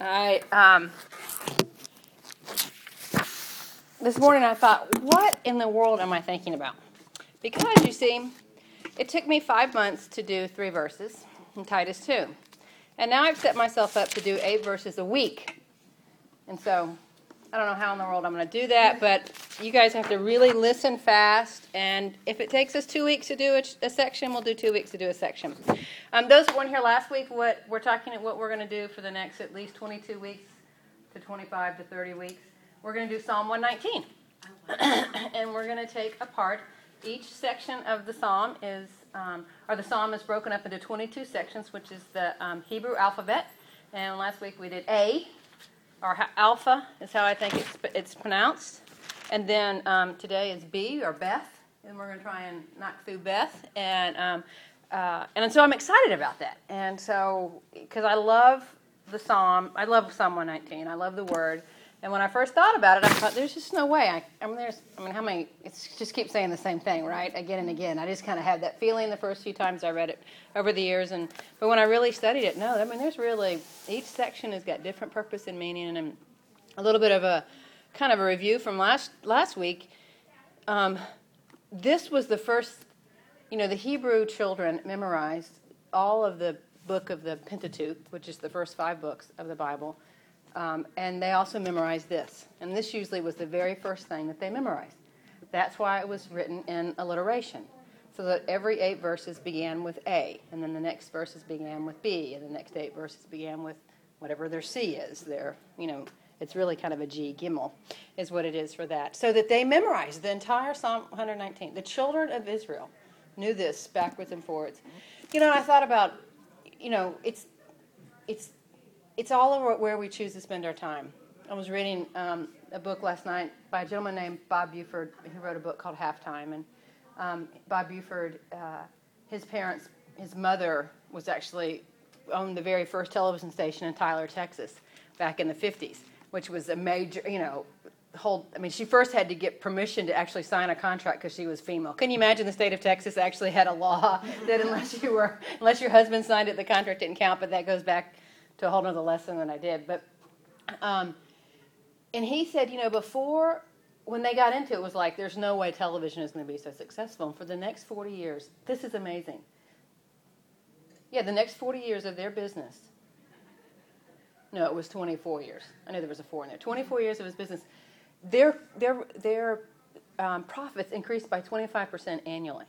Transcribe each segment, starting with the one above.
I um, this morning I thought, what in the world am I thinking about? Because you see, it took me five months to do three verses in Titus 2. And now I've set myself up to do eight verses a week. And so I don't know how in the world I'm going to do that, but you guys have to really listen fast. And if it takes us two weeks to do a, a section, we'll do two weeks to do a section. Um, those that weren't here last week, what we're talking about, what we're going to do for the next at least 22 weeks to 25 to 30 weeks, we're going to do Psalm 119, and we're going to take apart each section of the psalm is um, or the psalm is broken up into 22 sections, which is the um, Hebrew alphabet. And last week we did A, or alpha is how I think it's, it's pronounced. And then um, today is B, or Beth. And we're going to try and knock through Beth. And, um, uh, and so I'm excited about that. And so, because I love the psalm, I love Psalm 119, I love the word. And when I first thought about it, I thought, there's just no way. I, I mean, there's, I mean, how many? It's just keep saying the same thing, right? Again and again. I just kind of had that feeling the first few times I read it over the years, and but when I really studied it, no, I mean, there's really each section has got different purpose and meaning, and a little bit of a kind of a review from last last week. Um, this was the first, you know, the Hebrew children memorized all of the book of the Pentateuch, which is the first five books of the Bible um, and they also memorized this. And this usually was the very first thing that they memorized. That's why it was written in alliteration. So that every eight verses began with A, and then the next verses began with B, and the next eight verses began with whatever their C is. Their, you know, it's really kind of a G, Gimel, is what it is for that. So that they memorized the entire Psalm 119. The children of Israel knew this backwards and forwards. You know, I thought about, you know, it's it's it's all over where we choose to spend our time. I was reading um, a book last night by a gentleman named Bob Buford. He wrote a book called Halftime, and um, Bob Buford, uh, his parents, his mother was actually owned the very first television station in Tyler, Texas, back in the 50s, which was a major, you know, whole. I mean, she first had to get permission to actually sign a contract because she was female. Can you imagine the state of Texas actually had a law that unless you were, unless your husband signed it, the contract didn't count? But that goes back to a whole other lesson than I did. But, um, and he said, you know, before when they got into it, it was like, there's no way television is going to be so successful. And for the next 40 years, this is amazing. Yeah, the next 40 years of their business. No, it was 24 years. I know there was a four in there. 24 years of his business. Their, their, their um, profits increased by 25% annually.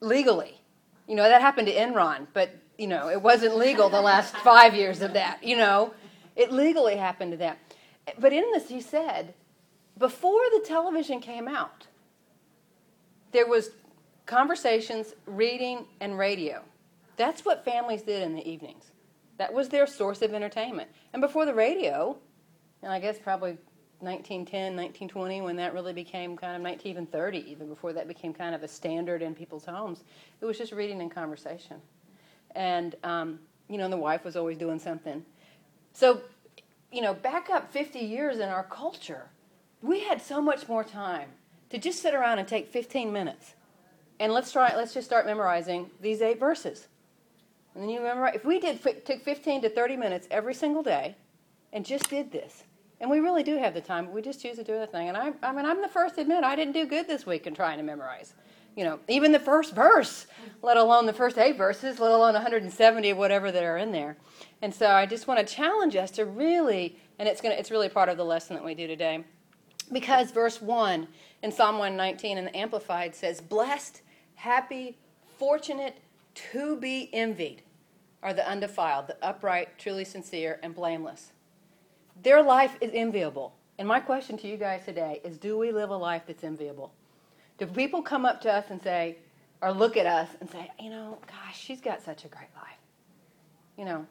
Legally. You know, that happened to Enron, but you know, it wasn't legal the last five years of that, you know. It legally happened to them. But in this, he said, before the television came out, there was conversations, reading, and radio. That's what families did in the evenings. That was their source of entertainment. And before the radio, and I guess probably 1910, 1920, when that really became kind of 1930, even before that became kind of a standard in people's homes, it was just reading and conversation and um, you know, the wife was always doing something. So, you know, back up 50 years in our culture, we had so much more time to just sit around and take 15 minutes, and let's try. Let's just start memorizing these eight verses. And then you remember, if we did took 15 to 30 minutes every single day, and just did this, and we really do have the time, but we just choose to do the thing. And I, I mean, I'm the first to admit I didn't do good this week in trying to memorize you know, even the first verse, let alone the first eight verses, let alone 170 or whatever that are in there. And so I just want to challenge us to really, and it's going to, it's really part of the lesson that we do today. Because verse 1 in Psalm 119 in the Amplified says, Blessed, happy, fortunate, to be envied are the undefiled, the upright, truly sincere, and blameless. Their life is enviable. And my question to you guys today is do we live a life that's enviable? Do people come up to us and say, or look at us and say, you know, gosh, she's got such a great life? You know,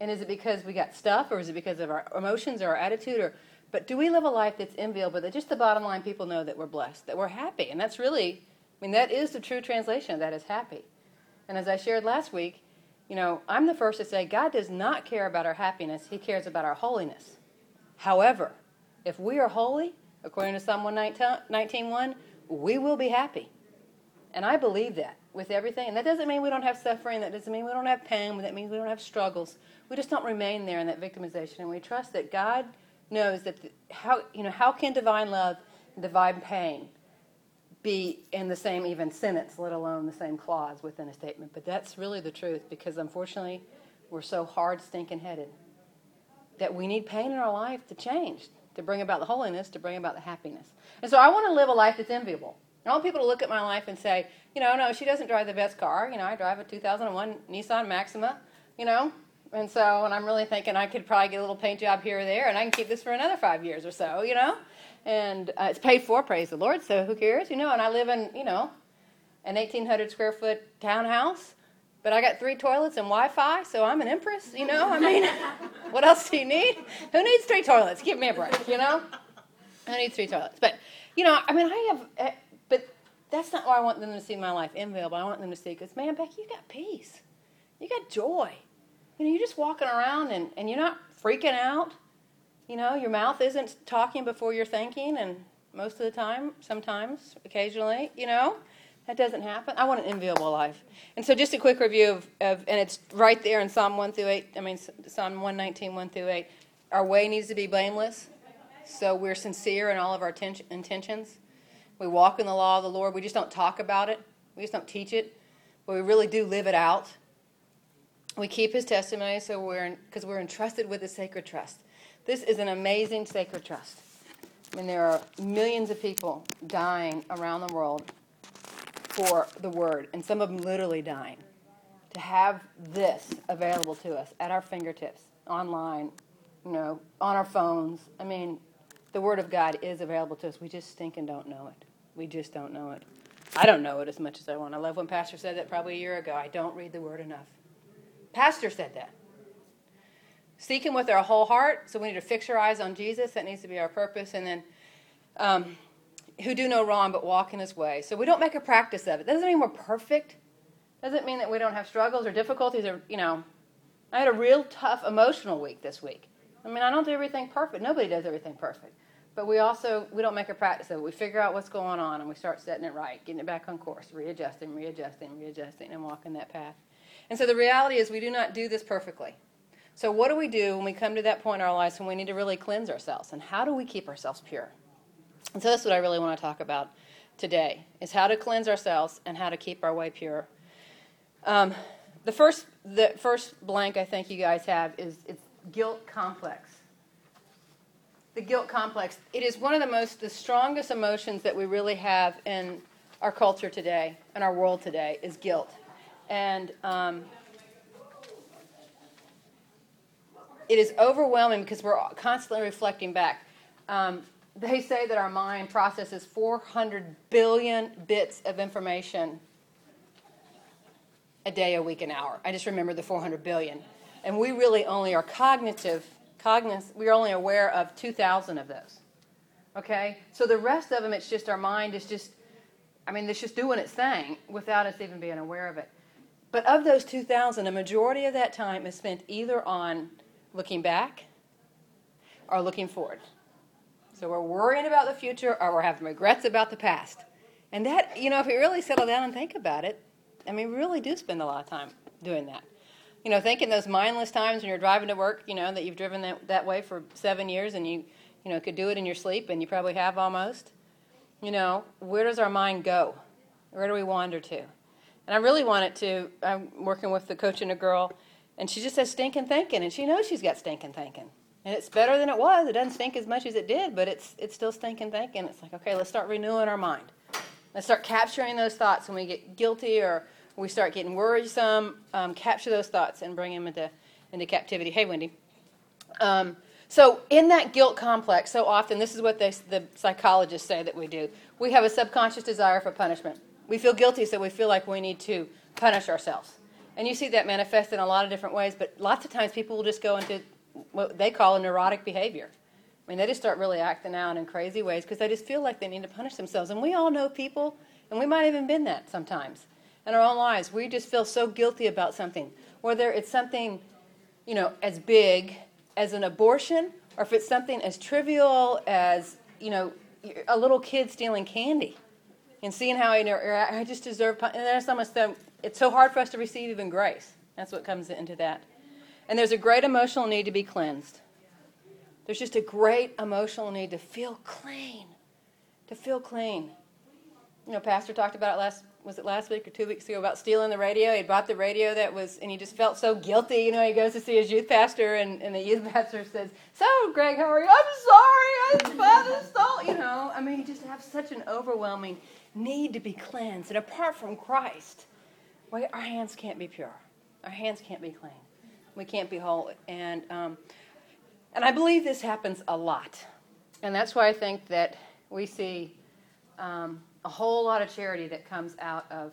and is it because we got stuff, or is it because of our emotions or our attitude, or but do we live a life that's enviable? But that just the bottom line, people know that we're blessed, that we're happy, and that's really, I mean, that is the true translation of that is happy. And as I shared last week, you know, I'm the first to say God does not care about our happiness; He cares about our holiness. However, if we are holy, according to Psalm 119, 1, we will be happy. And I believe that. with everything. And that doesn't mean we don't have suffering. That doesn't mean we don't have pain. That means we don't have struggles. We just don't remain there in that victimization. And we trust that God knows that the, how, you know, how can divine love and divine pain be in the same even sentence, let alone the same clause within a statement. But that's really the truth because unfortunately we're so hard, stinking headed that we need pain in our life to change, to bring about the holiness, to bring about the happiness. And so I want to live a life that's enviable. I want people to look at my life and say, you know, no, she doesn't drive the best car. You know, I drive a 2001 Nissan Maxima, you know. And so, and I'm really thinking I could probably get a little paint job here or there, and I can keep this for another five years or so, you know. And uh, it's paid for, praise the Lord. So who cares, you know? And I live in, you know, an 1,800 square foot townhouse, but I got three toilets and Wi-Fi, so I'm an empress, you know. I mean, what else do you need? Who needs three toilets? Give me a break, you know. Who needs three toilets? But you know, I mean, I have eh, but that's not why I want them to see my life enveiled. I want them to see, because, man, Becky, you got peace. You got joy. You know, you're just walking around and, and you're not freaking out. You know, your mouth isn't talking before you're thinking, and most of the time, sometimes, occasionally, you know, that doesn't happen. I want an enviable life. And so, just a quick review of, of and it's right there in Psalm 1 through 8, I mean, Psalm 119, 1 through 8. Our way needs to be blameless, so we're sincere in all of our ten- intentions. We walk in the law of the Lord. We just don't talk about it, we just don't teach it, but we really do live it out. We keep his testimony so we're because we're entrusted with a sacred trust. This is an amazing sacred trust. I mean, there are millions of people dying around the world for the word, and some of them literally dying. To have this available to us at our fingertips, online, you know, on our phones. I mean, the word of God is available to us. We just stink and don't know it. We just don't know it. I don't know it as much as I want. I love when Pastor said that probably a year ago. I don't read the word enough. Pastor said that. Seek Him with our whole heart. So we need to fix our eyes on Jesus. That needs to be our purpose. And then, um, who do no wrong but walk in His way. So we don't make a practice of it. Doesn't mean we're perfect. Doesn't mean that we don't have struggles or difficulties or you know. I had a real tough emotional week this week. I mean, I don't do everything perfect. Nobody does everything perfect. But we also we don't make a practice of it. We figure out what's going on and we start setting it right, getting it back on course, readjusting, readjusting, readjusting, and walking that path. And so the reality is we do not do this perfectly. So what do we do when we come to that point in our lives when we need to really cleanse ourselves? And how do we keep ourselves pure? And so that's what I really want to talk about today is how to cleanse ourselves and how to keep our way pure. Um, the first the first blank I think you guys have is it's guilt complex the guilt complex. It is one of the most, the strongest emotions that we really have in our culture today, in our world today, is guilt. And um, it is overwhelming because we're constantly reflecting back. Um, they say that our mind processes 400 billion bits of information a day, a week, an hour. I just remember the 400 billion. And we really only are cognitive Cogniz, we're only aware of 2,000 of those. Okay? So the rest of them, it's just our mind is just, I mean, it's just doing its thing without us even being aware of it. But of those 2,000, a majority of that time is spent either on looking back or looking forward. So we're worrying about the future or we're having regrets about the past. And that, you know, if we really settle down and think about it, I mean, we really do spend a lot of time doing that you know, thinking those mindless times when you're driving to work, you know, that you've driven that, that way for seven years and you, you know, could do it in your sleep and you probably have almost. You know, where does our mind go? Where do we wander to? And I really want it to. I'm working with the coach and a girl, and she just says stinking thinking, and she knows she's got stinking thinking. And it's better than it was. It doesn't stink as much as it did, but it's it's still stinking thinking. It's like, okay, let's start renewing our mind. Let's start capturing those thoughts when we get guilty or we start getting worrisome, um, capture those thoughts and bring them into, into captivity. Hey, Wendy. Um, so, in that guilt complex, so often, this is what they, the psychologists say that we do. We have a subconscious desire for punishment. We feel guilty, so we feel like we need to punish ourselves. And you see that manifest in a lot of different ways, but lots of times people will just go into what they call a neurotic behavior. I mean, they just start really acting out in crazy ways because they just feel like they need to punish themselves. And we all know people, and we might have even been that sometimes in our own lives. We just feel so guilty about something, whether it's something, you know, as big as an abortion, or if it's something as trivial as, you know, a little kid stealing candy. and seeing how I, I just deserve. Punishment. And there's so. It's so hard for us to receive even grace. That's what comes into that. And there's a great emotional need to be cleansed. There's just a great emotional need to feel clean, to feel clean. You know, Pastor talked about it last was it last week or two weeks ago about stealing the radio. He bought the radio that was, and he just felt so guilty. You know, he goes to see his youth pastor, and, and the youth pastor says, "So, Greg, how are you? I'm sorry, I stole." You know, I mean, he just has such an overwhelming need to be cleansed, and apart from Christ, well, our hands can't be pure. Our hands can't be clean. We can't be whole, and um, and I believe this happens a lot, and that's why I think that we see. Um, a whole lot of charity that comes out of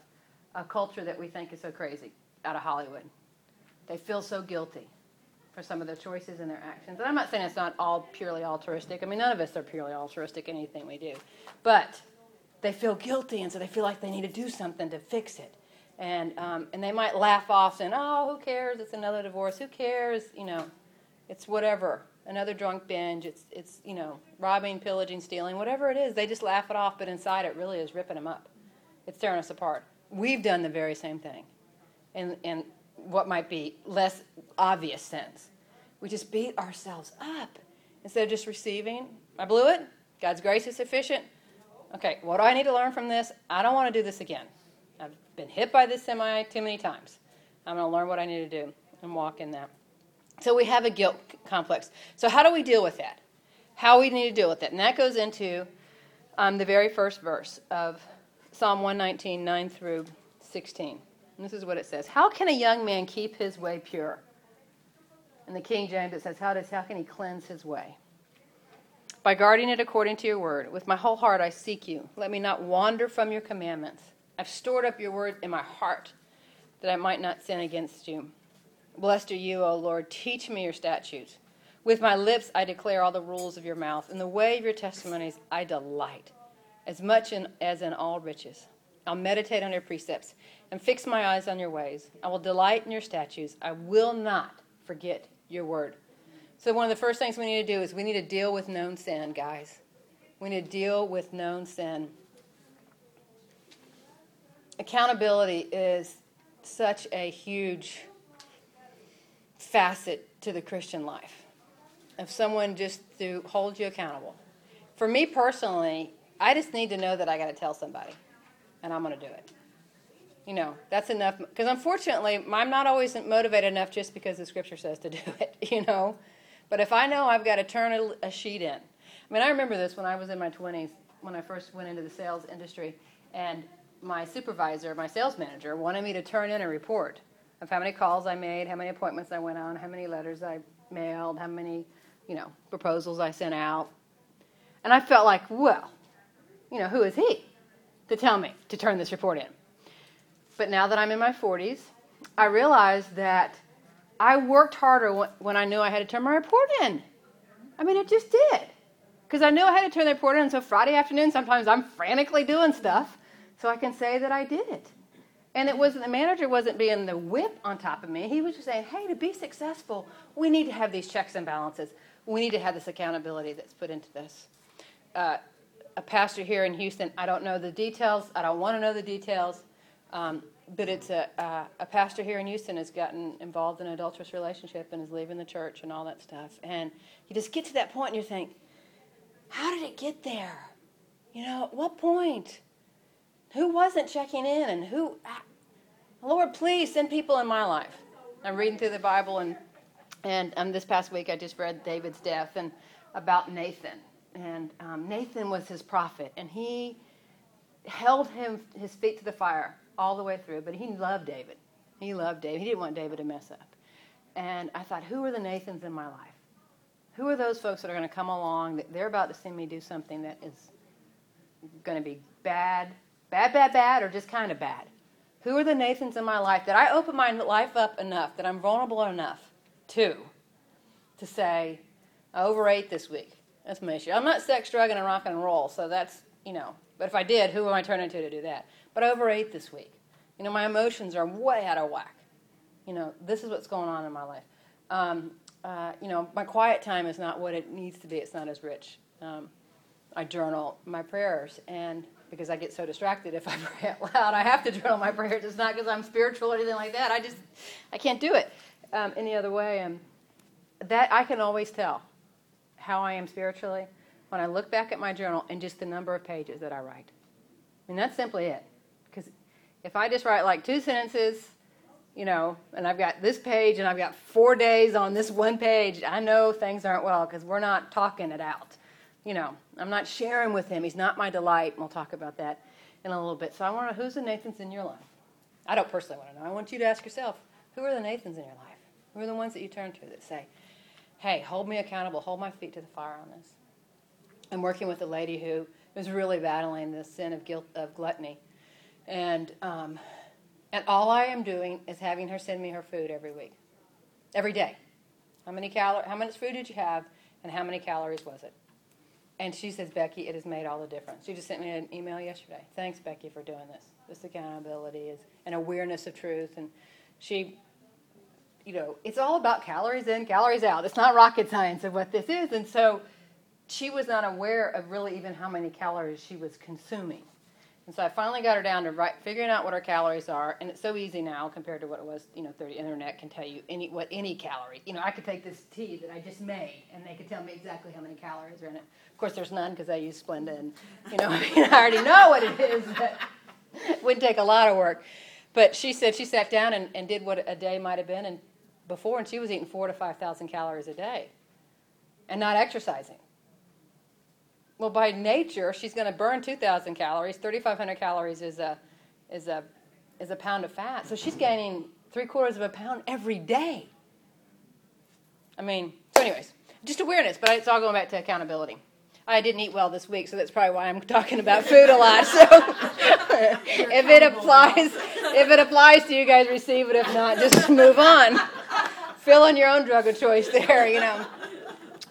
a culture that we think is so crazy, out of Hollywood. They feel so guilty for some of their choices and their actions. And I'm not saying it's not all purely altruistic. I mean, none of us are purely altruistic in anything we do. But they feel guilty, and so they feel like they need to do something to fix it. And, um, and they might laugh off and, oh, who cares? It's another divorce. Who cares? You know, it's whatever another drunk binge. It's it's you know robbing, pillaging, stealing, whatever it is. They just laugh it off, but inside it really is ripping them up. It's tearing us apart. We've done the very same thing, in in what might be less obvious sense. We just beat ourselves up instead of just receiving. I blew it. God's grace is sufficient. Okay, what do I need to learn from this? I don't want to do this again. I've been hit by this semi too many times. I'm going to learn what I need to do and walk in that. So we have a guilt complex. So how do we deal with that? How we need to deal with it. And that goes into um, the very first verse of Psalm 119, 9 through 16. And this is what it says How can a young man keep his way pure? In the King James, it says, How, does, how can he cleanse his way? By guarding it according to your word. With my whole heart I seek you. Let me not wander from your commandments. I've stored up your word in my heart that I might not sin against you. Blessed are you, O Lord. Teach me your statutes. With my lips I declare all the rules of your mouth. In the way of your testimonies I delight, as much in, as in all riches. I'll meditate on your precepts and fix my eyes on your ways. I will delight in your statutes. I will not forget your word. So, one of the first things we need to do is we need to deal with known sin, guys. We need to deal with known sin. Accountability is such a huge facet to the Christian life of someone just to hold you accountable. For me personally, I just need to know that I got to tell somebody, and I'm going to do it. You know, that's enough. Because unfortunately, I'm not always motivated enough just because the scripture says to do it, you know. But if I know I've got to turn a, a sheet in. I mean, I remember this when I was in my 20s, when I first went into the sales industry, and my supervisor, my sales manager, wanted me to turn in a report of how many calls I made, how many appointments I went on, how many letters I mailed, how many, you know, proposals I sent out. And I felt like, well, you know, who is he to tell me to turn this report in? But now that I'm in my 40s, I realized that I worked harder when I knew I had to turn my report in. I mean, it just did. Because I knew I had to turn the report in, so Friday afternoon, sometimes I'm frantically doing stuff so I can say that I did it. And it wasn't the manager wasn't being the whip on top of me. He was just saying, "Hey, to be successful, we need to have these checks and balances. We need to have this accountability that's put into this." Uh, a pastor here in Houston. I don't know the details. I don't want to know the details. Um, but it's a, uh, a pastor here in Houston has gotten involved in an adulterous relationship and is leaving the church and all that stuff. And you just get to that point and you think, how did it get there? You know, at what point? Who wasn't checking in and who? Lord, please send people in my life. I'm reading through the Bible and and um, this past week I just read David's death and about Nathan. And um, Nathan was his prophet, and he held him his feet to the fire all the way through. But he loved David. He loved David. He didn't want David to mess up. And I thought, who are the Nathans in my life? Who are those folks that are going to come along? That They're about to see me do something that is going to be bad Bad, bad, bad, or just kind of bad? Who are the Nathans in my life that I open my life up enough, that I'm vulnerable enough to, to say, I overate this week. That's my issue. I'm not sex, drug, and rock and roll, so that's, you know, but if I did, who am I turning to to do that? But I overate this week. You know, my emotions are way out of whack. You know, this is what's going on in my life. Um, uh, you know, my quiet time is not what it needs to be. It's not as rich. Um, I journal my prayers, and because I get so distracted if I pray out loud. I have to journal my prayers. It's not because I'm spiritual or anything like that. I just, I can't do it um, any other way. And that I can always tell how I am spiritually when I look back at my journal and just the number of pages that I write. And that's simply it. Because if I just write like two sentences, you know, and I've got this page and I've got four days on this one page, I know things aren't well because we're not talking it out. You know, I'm not sharing with him. He's not my delight. And we'll talk about that in a little bit. So I want to know who's the Nathans in your life? I don't personally want to know. I want you to ask yourself who are the Nathans in your life? Who are the ones that you turn to that say, hey, hold me accountable, hold my feet to the fire on this? I'm working with a lady who is really battling the sin of guilt of gluttony, and um, and all I am doing is having her send me her food every week, every day. How many cal- How much food did you have, and how many calories was it? And she says, Becky, it has made all the difference. She just sent me an email yesterday. Thanks, Becky, for doing this. This accountability is an awareness of truth, and she you know, it's all about calories in, calories out. It's not rocket science of what this is. And so she was not aware of really even how many calories she was consuming. And so I finally got her down to write, figuring out what her calories are, and it's so easy now compared to what it was. You know, 30 internet can tell you any what any calorie. You know, I could take this tea that I just made, and they could tell me exactly how many calories are in it. Of course, there's none because I use Splenda, and you know, I already know what it is. But it would take a lot of work. But she said she sat down and, and did what a day might have been, and before, and she was eating four to five thousand calories a day, and not exercising. Well, by nature, she's going to burn 2,000 calories. 3,500 calories is a, is, a, is a pound of fat. So she's gaining three quarters of a pound every day. I mean, so, anyways, just awareness, but it's all going back to accountability. I didn't eat well this week, so that's probably why I'm talking about food a lot. So if it applies, if it applies to you guys, receive it. If not, just move on. Fill in your own drug of choice there, you know.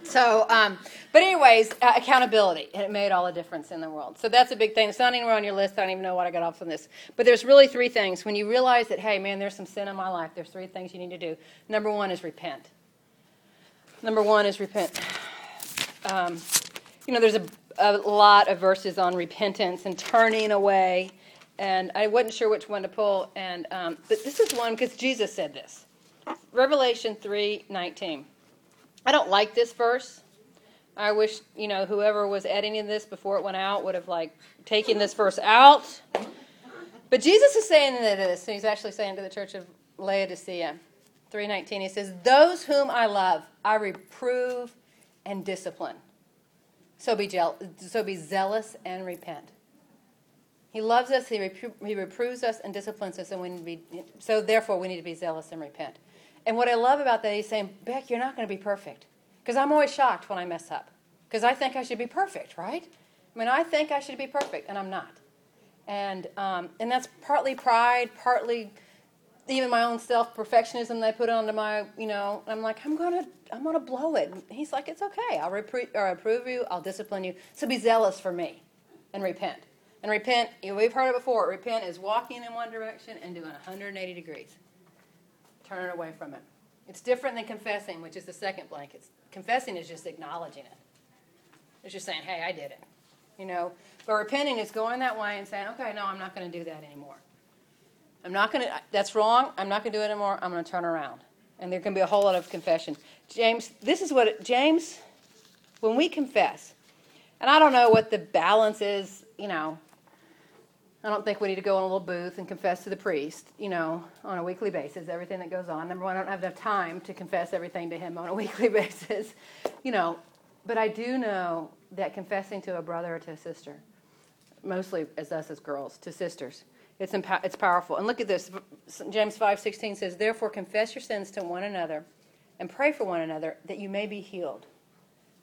So, um, but anyways, uh, accountability, and it made all the difference in the world. So that's a big thing. It's not anywhere on your list. I don't even know what I got off from this. But there's really three things. When you realize that, hey, man, there's some sin in my life, there's three things you need to do. Number one is repent. Number one is repent. Um, you know, there's a, a lot of verses on repentance and turning away, and I wasn't sure which one to pull. And um, but this is one because Jesus said this. Revelation three nineteen. I don't like this verse. I wish, you know, whoever was editing this before it went out would have like taken this verse out. But Jesus is saying this, he's actually saying to the church of Laodicea, 319, he says, Those whom I love, I reprove and discipline. So be, so be zealous and repent. He loves us, he, repro- he reproves us and disciplines us, and we be, so therefore we need to be zealous and repent. And what I love about that, he's saying, Beck, you're not going to be perfect. Because I'm always shocked when I mess up. Because I think I should be perfect, right? I mean, I think I should be perfect, and I'm not. And, um, and that's partly pride, partly even my own self perfectionism that I put onto my, you know, I'm like, I'm gonna, I'm gonna blow it. He's like, it's okay. I'll repre- or approve you. I'll discipline you. So be zealous for me, and repent. And repent. You know, we've heard it before. Repent is walking in one direction and doing 180 degrees, turning away from it. It's different than confessing, which is the second blank. Confessing is just acknowledging it. It's just saying, hey, I did it. You know, but repenting is going that way and saying, okay, no, I'm not going to do that anymore. I'm not going to, that's wrong. I'm not going to do it anymore. I'm going to turn around. And there can be a whole lot of confession. James, this is what, it, James, when we confess, and I don't know what the balance is, you know, I don't think we need to go in a little booth and confess to the priest, you know, on a weekly basis, everything that goes on. Number one, I don't have enough time to confess everything to him on a weekly basis, you know. But I do know that confessing to a brother or to a sister, mostly as us as girls, to sisters, it's, it's powerful. And look at this. James 5.16 says, Therefore confess your sins to one another and pray for one another that you may be healed.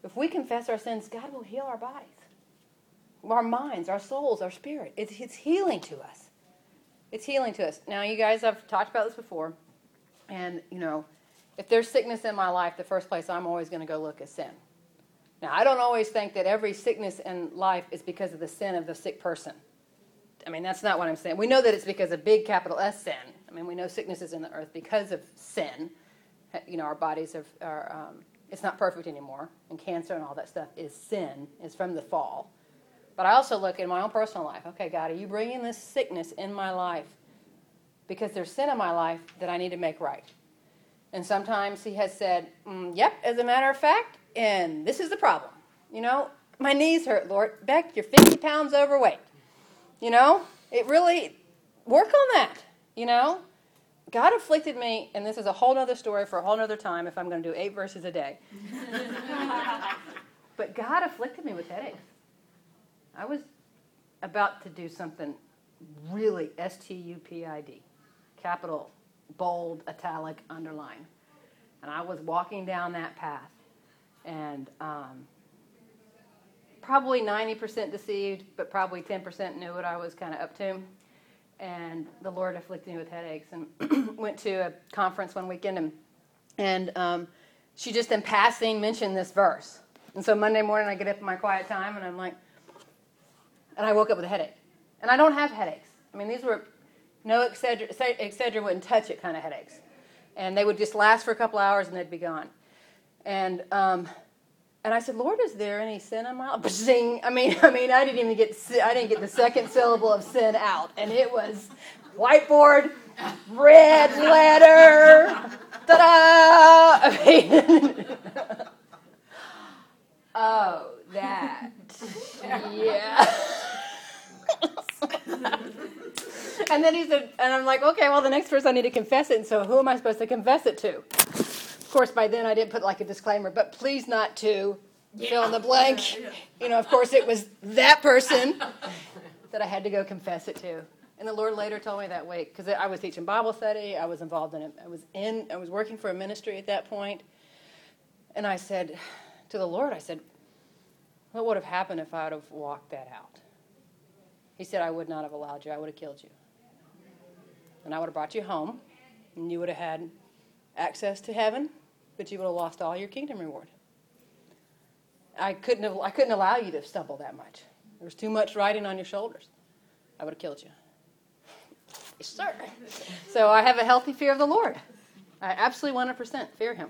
If we confess our sins, God will heal our bodies our minds, our souls, our spirit. It's, it's healing to us. It's healing to us. Now, you guys, I've talked about this before, and you know, if there's sickness in my life, the first place I'm always going to go look is sin. Now, I don't always think that every sickness in life is because of the sin of the sick person. I mean, that's not what I'm saying. We know that it's because of big capital S sin. I mean, we know sickness is in the earth because of sin. You know, our bodies are, um, it's not perfect anymore, and cancer and all that stuff is sin, is from the fall. But I also look in my own personal life. Okay, God, are you bringing this sickness in my life because there's sin in my life that I need to make right? And sometimes He has said, mm, Yep, as a matter of fact, and this is the problem. You know, my knees hurt, Lord. Beck, you're 50 pounds overweight. You know, it really, work on that. You know, God afflicted me, and this is a whole other story for a whole other time if I'm going to do eight verses a day. but God afflicted me with headaches. I was about to do something really S T U P I D, capital, bold, italic, underline. And I was walking down that path, and um, probably 90% deceived, but probably 10% knew what I was kind of up to. And the Lord afflicted me with headaches, and went to a conference one weekend, and and um, she just in passing mentioned this verse. And so Monday morning, I get up in my quiet time, and I'm like, and I woke up with a headache. And I don't have headaches. I mean, these were no Excedrin, Excedrin wouldn't touch it kind of headaches. And they would just last for a couple hours and they'd be gone. And um, and I said, Lord, is there any sin in my life? I mean, I mean, I didn't even get I didn't get the second syllable of sin out, and it was whiteboard, red letter, ta-da! I mean, oh, that, yeah. And then he said, and I'm like, okay, well, the next person I need to confess it. And so who am I supposed to confess it to? Of course, by then I didn't put like a disclaimer, but please not to yeah. fill in the blank. You know, of course, it was that person that I had to go confess it to. And the Lord later told me that week because I was teaching Bible study. I was involved in it. I was in. I was working for a ministry at that point. And I said to the Lord, I said, "What would have happened if I would have walked that out?" He said, I would not have allowed you. I would have killed you. And I would have brought you home, and you would have had access to heaven, but you would have lost all your kingdom reward. I couldn't, have, I couldn't allow you to stumble that much. There was too much riding on your shoulders. I would have killed you. Yes, sir. So I have a healthy fear of the Lord. I absolutely 100% fear him.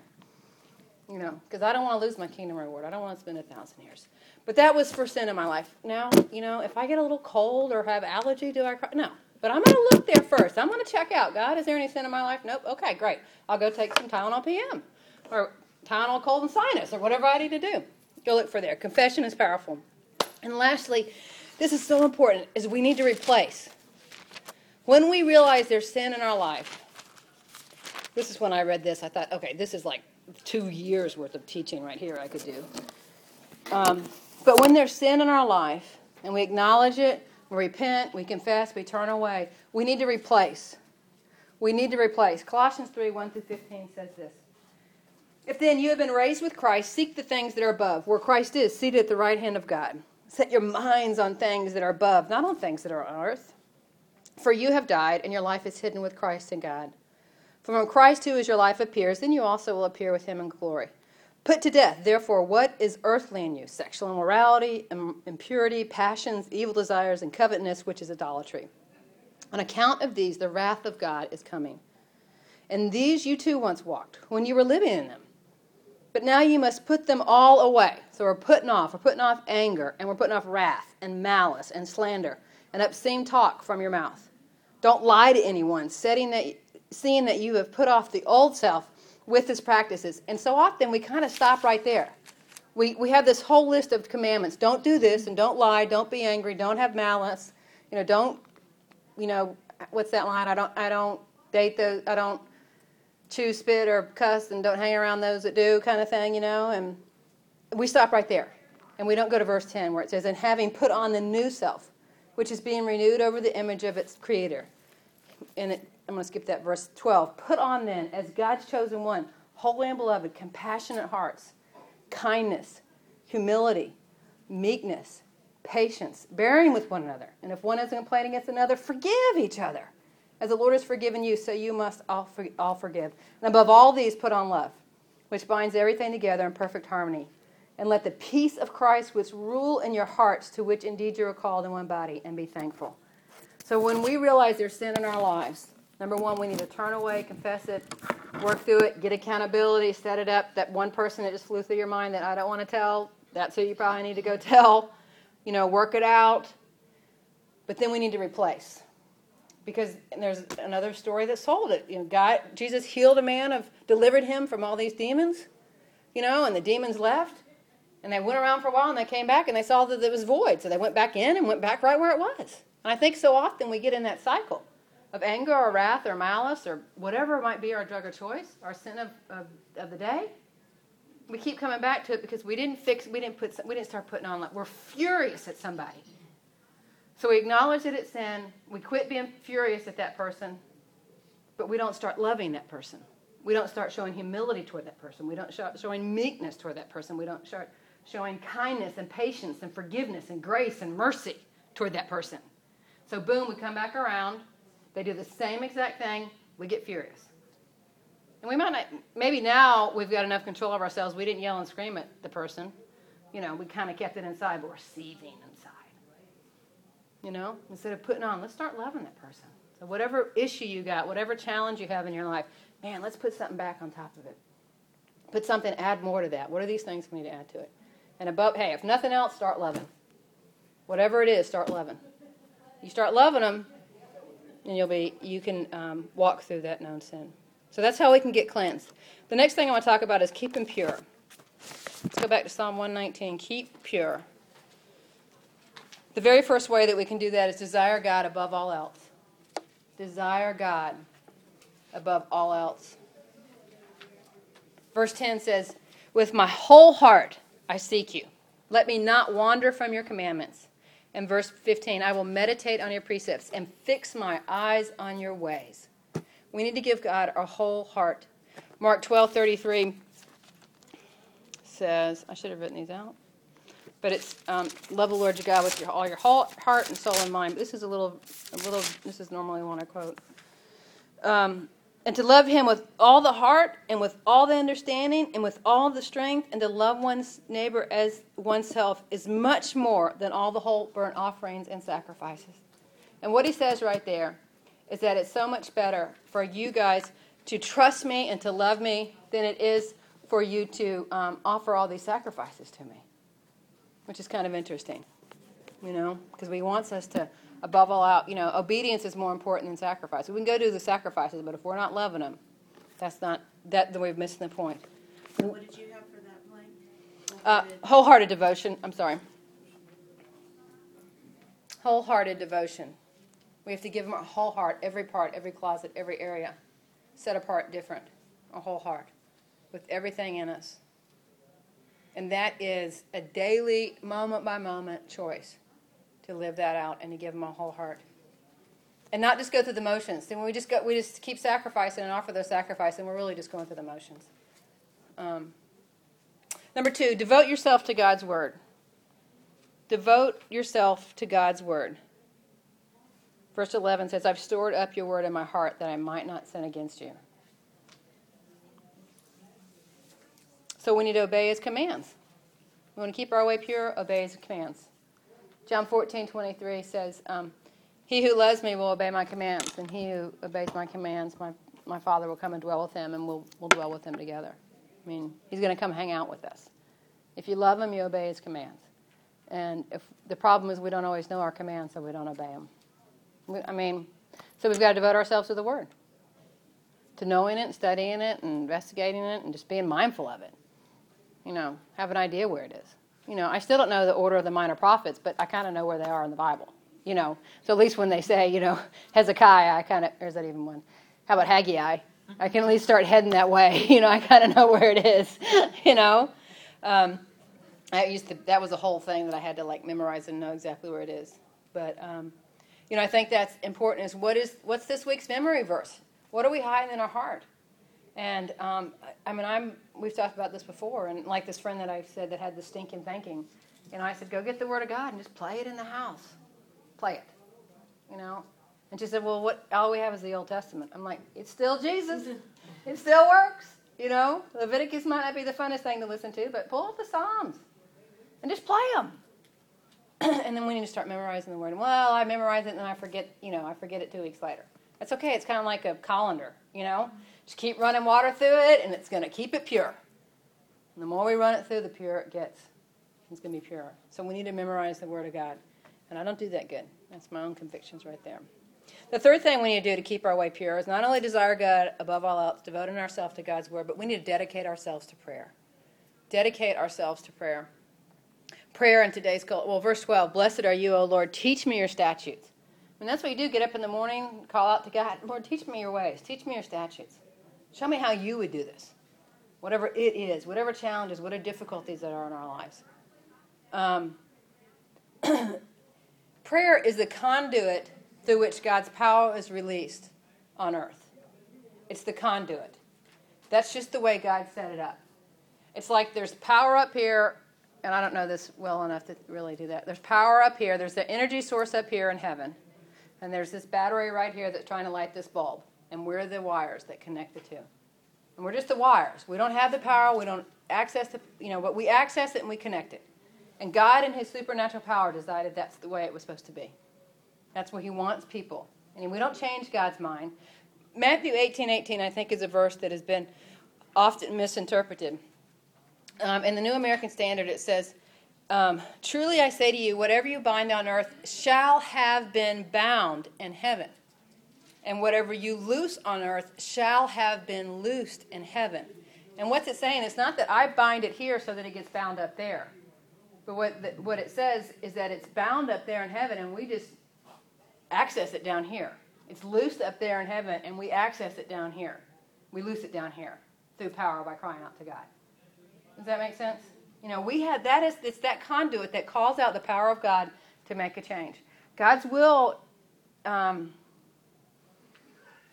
You know, because I don't want to lose my kingdom reward. I don't want to spend a thousand years. But that was for sin in my life. Now, you know, if I get a little cold or have allergy, do I cry? No. But I'm going to look there first. I'm going to check out. God, is there any sin in my life? Nope. Okay, great. I'll go take some Tylenol PM or Tylenol cold and sinus or whatever I need to do. Go look for there. Confession is powerful. And lastly, this is so important, is we need to replace. When we realize there's sin in our life, this is when I read this. I thought, okay, this is like two years worth of teaching right here I could do. Um, but when there's sin in our life and we acknowledge it, we repent, we confess, we turn away, we need to replace. We need to replace. Colossians 3 1 through 15 says this. If then you have been raised with Christ, seek the things that are above, where Christ is, seated at the right hand of God. Set your minds on things that are above, not on things that are on earth. For you have died, and your life is hidden with Christ in God. For when Christ, who is your life, appears, then you also will appear with him in glory. Put to death, therefore, what is earthly in you sexual immorality, impurity, passions, evil desires, and covetousness, which is idolatry. On account of these, the wrath of God is coming. And these you too once walked when you were living in them. But now you must put them all away. So we're putting off, we're putting off anger, and we're putting off wrath, and malice, and slander, and obscene talk from your mouth. Don't lie to anyone, setting that, seeing that you have put off the old self with his practices. And so often we kind of stop right there. We, we have this whole list of commandments. Don't do this and don't lie, don't be angry, don't have malice. You know, don't, you know, what's that line? I don't, I don't date those, I don't chew, spit, or cuss and don't hang around those that do kind of thing, you know. And we stop right there. And we don't go to verse 10 where it says, and having put on the new self, which is being renewed over the image of its creator. And it I'm going to skip that verse 12. Put on then, as God's chosen one, holy and beloved, compassionate hearts, kindness, humility, meekness, patience, bearing with one another. And if one is a complaint against another, forgive each other. As the Lord has forgiven you, so you must all, for, all forgive. And above all these, put on love, which binds everything together in perfect harmony. And let the peace of Christ, which rule in your hearts, to which indeed you are called in one body, and be thankful. So when we realize there's sin in our lives, Number one, we need to turn away, confess it, work through it, get accountability, set it up. That one person that just flew through your mind that I don't want to tell, that's who you probably need to go tell. you know, work it out. But then we need to replace. Because there's another story that sold it. You know, God, Jesus healed a man of, delivered him from all these demons, you know, and the demons left. And they went around for a while and they came back and they saw that it was void. So they went back in and went back right where it was. And I think so often we get in that cycle of anger or wrath or malice or whatever might be our drug of choice, our sin of, of, of the day. We keep coming back to it because we didn't fix, we didn't put, we didn't start putting on like we're furious at somebody. So we acknowledge that it's sin. We quit being furious at that person, but we don't start loving that person. We don't start showing humility toward that person. We don't start showing meekness toward that person. We don't start showing kindness and patience and forgiveness and grace and mercy toward that person. So, boom, we come back around. They do the same exact thing. We get furious. And we might not, maybe now we've got enough control of ourselves. We didn't yell and scream at the person. You know, we kind of kept it inside, but we're seething inside. You know, instead of putting on, let's start loving that person. So, whatever issue you got, whatever challenge you have in your life, man, let's put something back on top of it. Put something, add more to that. What are these things we need to add to it? And above, hey, if nothing else, start loving. Whatever it is, start loving. You start loving them, and you'll be you can um, walk through that known sin. So that's how we can get cleansed. The next thing I want to talk about is keep them pure. Let's go back to Psalm 119. Keep pure. The very first way that we can do that is desire God above all else. Desire God above all else. Verse 10 says, With my whole heart I seek you. Let me not wander from your commandments. And verse 15, I will meditate on your precepts and fix my eyes on your ways. We need to give God our whole heart. Mark 12 33 says, I should have written these out, but it's um, love the Lord your God with your, all your whole heart and soul and mind. This is a little, a little. This is normally one I quote. Um, and to love him with all the heart and with all the understanding and with all the strength and to love one's neighbor as oneself is much more than all the whole burnt offerings and sacrifices. And what he says right there is that it's so much better for you guys to trust me and to love me than it is for you to um, offer all these sacrifices to me, which is kind of interesting, you know, because he wants us to above all out, you know, obedience is more important than sacrifice. We can go do the sacrifices, but if we're not loving them, that's not that. Then we've missed the point. What did you have for that blank? Uh, wholehearted devotion. I'm sorry. Wholehearted devotion. We have to give them our whole heart, every part, every closet, every area, set apart different, a whole heart, with everything in us. And that is a daily, moment by moment choice to live that out and to give them a whole heart. And not just go through the motions. Then we just go, we just keep sacrificing and offer those sacrifices, and we're really just going through the motions. Um, number two, devote yourself to God's word. Devote yourself to God's word. Verse 11 says, I've stored up your word in my heart that I might not sin against you. So we need to obey his commands. We want to keep our way pure, obey his commands. John 14, 23 says, um, He who loves me will obey my commands, and he who obeys my commands, my, my Father will come and dwell with him, and we'll, we'll dwell with him together. I mean, he's going to come hang out with us. If you love him, you obey his commands. And if the problem is we don't always know our commands, so we don't obey them. I mean, so we've got to devote ourselves to the Word, to knowing it, and studying it, and investigating it, and just being mindful of it. You know, have an idea where it is you know, I still don't know the order of the minor prophets, but I kind of know where they are in the Bible. You know, so at least when they say, you know, Hezekiah, I kind of, or is that even one? How about Haggai? I can at least start heading that way. You know, I kind of know where it is. you know, um, I used to. That was a whole thing that I had to like memorize and know exactly where it is. But um, you know, I think that's important. Is what is what's this week's memory verse? What are we hiding in our heart? And um, I mean, I'm we've talked about this before, and like this friend that I said that had the stinking thinking, and I said, go get the Word of God and just play it in the house, play it, you know. And she said, well, what? All we have is the Old Testament. I'm like, it's still Jesus. It still works, you know. Leviticus might not be the funnest thing to listen to, but pull up the Psalms and just play them. and then we need to start memorizing the Word. And, well, I memorize it and then I forget, you know, I forget it two weeks later. That's okay. It's kind of like a colander, you know. Just keep running water through it, and it's going to keep it pure. And the more we run it through, the purer it gets. It's going to be pure. So we need to memorize the Word of God. And I don't do that good. That's my own convictions right there. The third thing we need to do to keep our way pure is not only desire God above all else, devoting ourselves to God's Word, but we need to dedicate ourselves to prayer. Dedicate ourselves to prayer. Prayer in today's culture. Well, verse 12 Blessed are you, O Lord. Teach me your statutes. Mean, that's what you do. Get up in the morning, call out to God, Lord, teach me your ways. Teach me your statutes. Show me how you would do this. Whatever it is, whatever challenges, whatever difficulties that are in our lives. Um, prayer is the conduit through which God's power is released on earth. It's the conduit. That's just the way God set it up. It's like there's power up here, and I don't know this well enough to really do that. There's power up here, there's the energy source up here in heaven, and there's this battery right here that's trying to light this bulb, and we're the wires that connect the two. And we're just the wires. We don't have the power, we don't access the, you know, but we access it and we connect it. And God, in His supernatural power, decided that's the way it was supposed to be. That's where He wants people. And we don't change God's mind. Matthew 18 18, I think, is a verse that has been often misinterpreted. Um, in the New American Standard, it says, um, Truly I say to you, whatever you bind on earth shall have been bound in heaven. And whatever you loose on earth shall have been loosed in heaven. And what's it saying? It's not that I bind it here so that it gets bound up there. But what, the, what it says is that it's bound up there in heaven and we just access it down here. It's loosed up there in heaven and we access it down here. We loose it down here through power by crying out to God. Does that make sense? You know, we have that is it's that conduit that calls out the power of God to make a change. God's will um,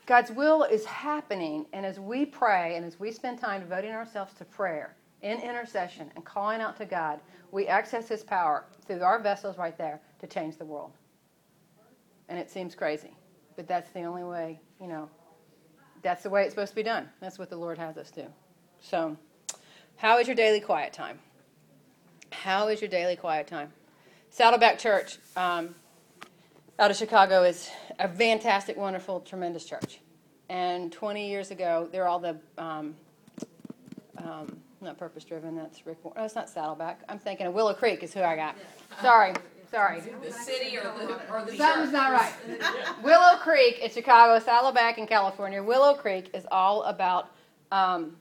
God's will is happening, and as we pray and as we spend time devoting ourselves to prayer in intercession and calling out to God, we access His power through our vessels right there to change the world. And it seems crazy, but that's the only way, you know, that's the way it's supposed to be done. That's what the Lord has us do. So, how is your daily quiet time? How is your daily quiet time? Saddleback Church um, out of Chicago is a fantastic, wonderful, tremendous church. And 20 years ago, they're all the, um, um, not purpose driven, that's Rick Warren. No, it's not Saddleback. I'm thinking of Willow Creek is who I got. Sorry, sorry. The city or the, or the Something's not right. Willow Creek in Chicago, Saddleback in California. Willow Creek is all about, um,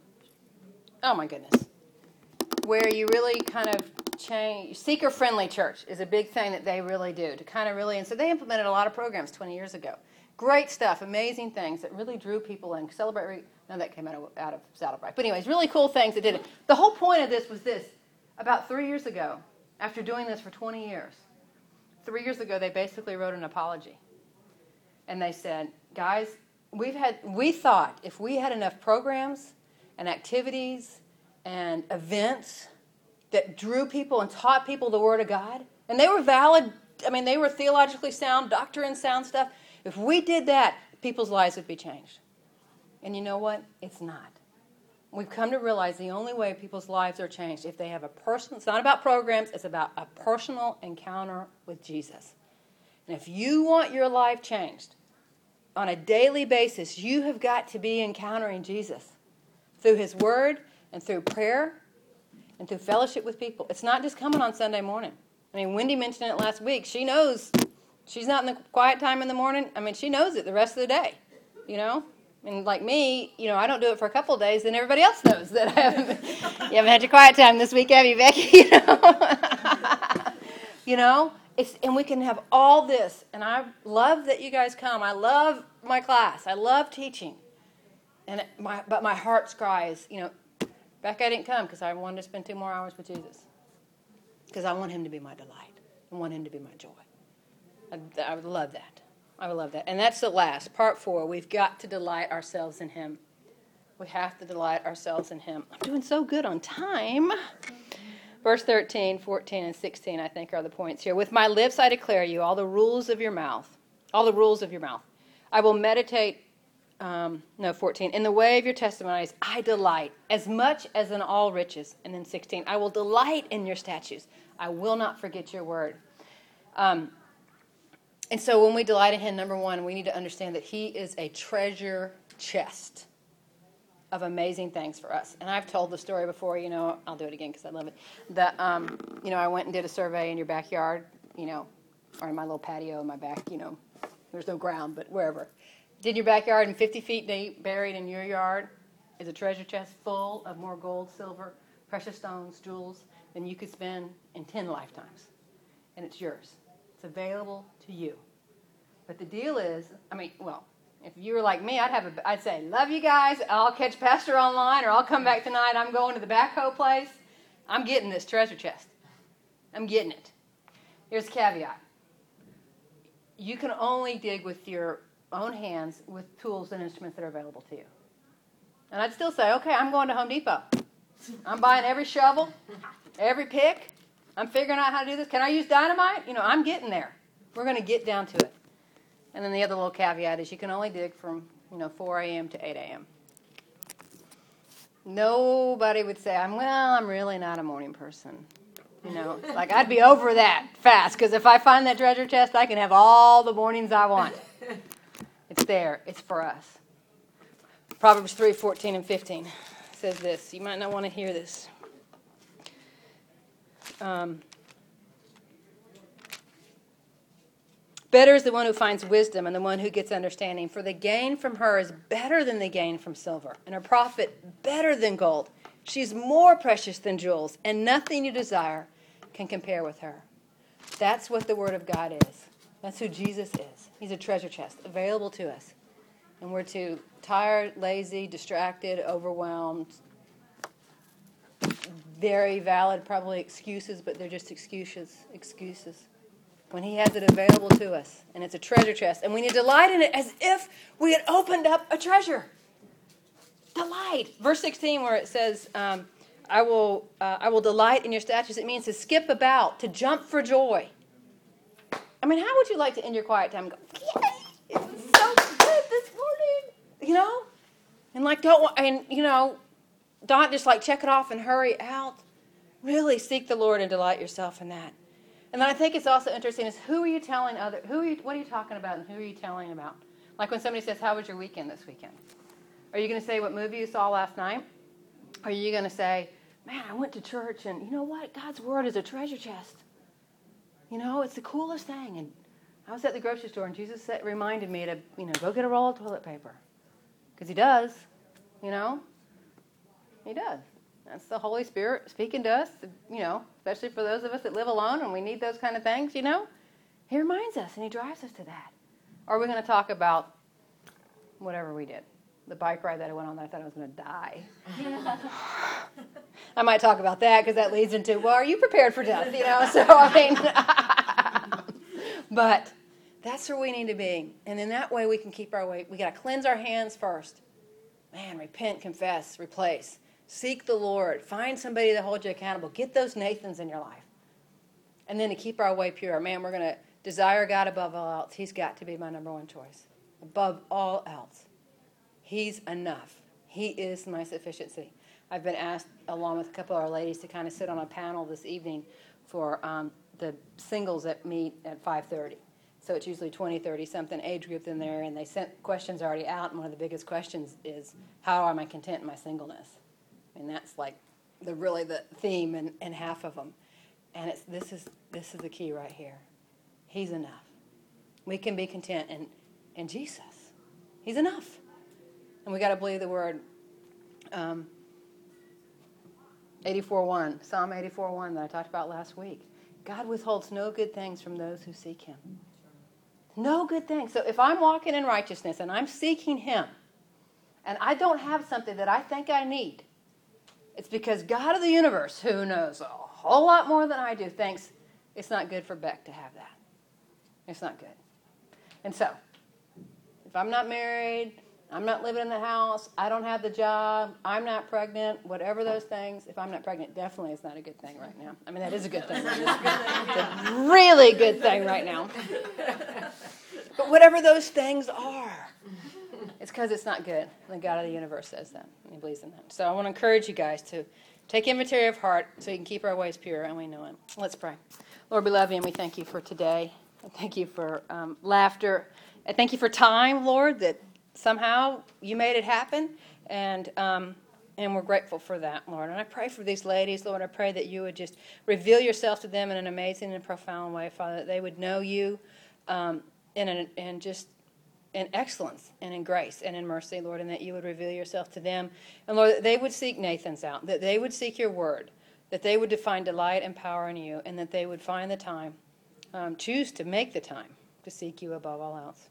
oh my goodness, where you really kind of change. Seeker friendly church is a big thing that they really do to kind of really, and so they implemented a lot of programs 20 years ago. Great stuff, amazing things that really drew people in. Celebrate, no, that came out of, out of Saddleback. But, anyways, really cool things that did it. The whole point of this was this about three years ago, after doing this for 20 years, three years ago, they basically wrote an apology. And they said, guys, we've had, we thought if we had enough programs and activities and events that drew people and taught people the Word of God, and they were valid, I mean, they were theologically sound, doctrine sound stuff. If we did that, people's lives would be changed. And you know what? It's not. We've come to realize the only way people's lives are changed if they have a personal, it's not about programs, it's about a personal encounter with Jesus. And if you want your life changed on a daily basis, you have got to be encountering Jesus through His Word and through prayer and through fellowship with people. It's not just coming on Sunday morning. I mean, Wendy mentioned it last week. She knows she's not in the quiet time in the morning. I mean, she knows it the rest of the day, you know? And like me, you know, I don't do it for a couple days, then everybody else knows that I haven't. you haven't had your quiet time this week, have you, Becky? You know, you know, it's and we can have all this. And I love that you guys come. I love my class. I love teaching. And my but my heart's cry is, you know, Becca didn't come because I wanted to spend two more hours with Jesus. Because I want him to be my delight. I want him to be my joy. I, I would love that. I would love that. And that's the last, part four. We've got to delight ourselves in Him. We have to delight ourselves in Him. I'm doing so good on time. Verse 13, 14, and 16, I think, are the points here. With my lips I declare you all the rules of your mouth, all the rules of your mouth. I will meditate, um, no, 14, in the way of your testimonies I delight as much as in all riches. And then 16, I will delight in your statutes. I will not forget your word. Um, and so when we delight in Him, number one, we need to understand that He is a treasure chest. of amazing things for us. And I've told the story before, you know, I'll do it again because I love it. That, um, you know, I went and did a survey in your backyard, you know, or in my little patio in my back, you know, there's no ground, but wherever. Did your backyard and 50 feet deep, buried in your yard, is a treasure chest full of more gold, silver, precious stones, jewels than you could spend in 10 lifetimes. And it's yours. It's available to you. But the deal is, I mean, well, if you were like me, I'd have a, I'd say, love you guys. I'll catch Pastor online, or I'll come back tonight. I'm going to the backhoe place. I'm getting this treasure chest. I'm getting it. Here's a caveat. You can only dig with your own hands with tools and instruments that are available to you. And I'd still say, okay, I'm going to Home Depot. I'm buying every shovel, every pick. I'm figuring out how to do this. Can I use dynamite? You know, I'm getting there. We're going to get down to it. And then the other little caveat is you can only dig from, you know, 4 a.m. to 8 a.m. Nobody would say, I'm well, I'm really not a morning person. You know, like I'd be over that fast because if I find that treasure chest, I can have all the mornings I want. It's there. It's for us. Proverbs 3, 14 and 15 says this. You might not want to hear this. Um, Better is the one who finds wisdom and the one who gets understanding, for the gain from her is better than the gain from silver, and her profit better than gold. She's more precious than jewels, and nothing you desire can compare with her. That's what the Word of God is. That's who Jesus is. He's a treasure chest available to us. And we're too tired, lazy, distracted, overwhelmed. Very valid, probably excuses, but they're just excuses. Excuses when He has it available to us, and it's a treasure chest, and we need to delight in it as if we had opened up a treasure. Delight. Verse 16, where it says, um, I, will, uh, I will delight in your statutes, it means to skip about, to jump for joy. I mean, how would you like to end your quiet time and go, Yay! It's so good this morning, you know? And like, don't, and you know, don't just like check it off and hurry out. Really seek the Lord and delight yourself in that. And then I think it's also interesting is who are you telling other who are you what are you talking about and who are you telling about? Like when somebody says, How was your weekend this weekend? Are you gonna say what movie you saw last night? Are you gonna say, Man, I went to church and you know what? God's word is a treasure chest. You know, it's the coolest thing. And I was at the grocery store and Jesus said, reminded me to, you know, go get a roll of toilet paper. Because he does, you know? He does. That's the Holy Spirit speaking to us, you know, especially for those of us that live alone and we need those kind of things, you know. He reminds us and he drives us to that. Or are we going to talk about whatever we did? The bike ride that I went on that I thought I was going to die. I might talk about that because that leads into, well, are you prepared for death? You know, so I mean, but that's where we need to be. And in that way, we can keep our way. We got to cleanse our hands first. Man, repent, confess, replace. Seek the Lord. Find somebody to hold you accountable. Get those Nathans in your life. And then to keep our way pure. Man, we're going to desire God above all else. He's got to be my number one choice. Above all else. He's enough. He is my sufficiency. I've been asked, along with a couple of our ladies, to kind of sit on a panel this evening for um, the singles that meet at 5.30. So it's usually 20, 30 something age group in there, and they sent questions already out. And one of the biggest questions is, how am I content in my singleness? and that's like the really the theme and, and half of them. And it's this is this is the key right here. He's enough. We can be content in in Jesus. He's enough, and we got to believe the word. Um, 84.1, Psalm 84.1 that I talked about last week. God withholds no good things from those who seek Him. No good things. So if I'm walking in righteousness and I'm seeking Him, and I don't have something that I think I need, it's because God of the universe, who knows a whole lot more than I do, thinks it's not good for Beck to have that. It's not good. And so, if I'm not married, I'm not living in the house, I don't have the job, I'm not pregnant, whatever those things, if I'm not pregnant, definitely is not a good thing right now. I mean, that is a good thing. Right it's a really good thing right now. But whatever those things are, it's because it's not good. The God of the universe says that. And he believes in that. So I want to encourage you guys to take inventory of heart so you can keep our ways pure and we know Him. Let's pray. Lord, we love you and we thank you for today. thank you for um, laughter. I thank you for time, Lord, that somehow you made it happen. And, um, and we're grateful for that, Lord. And I pray for these ladies, Lord. I pray that you would just reveal yourself to them in an amazing and profound way, Father, that they would know you um, in, an, in just in excellence and in grace and in mercy, Lord, and that you would reveal yourself to them. And Lord, that they would seek Nathan's out, that they would seek your word, that they would find delight and power in you, and that they would find the time, um, choose to make the time to seek you above all else.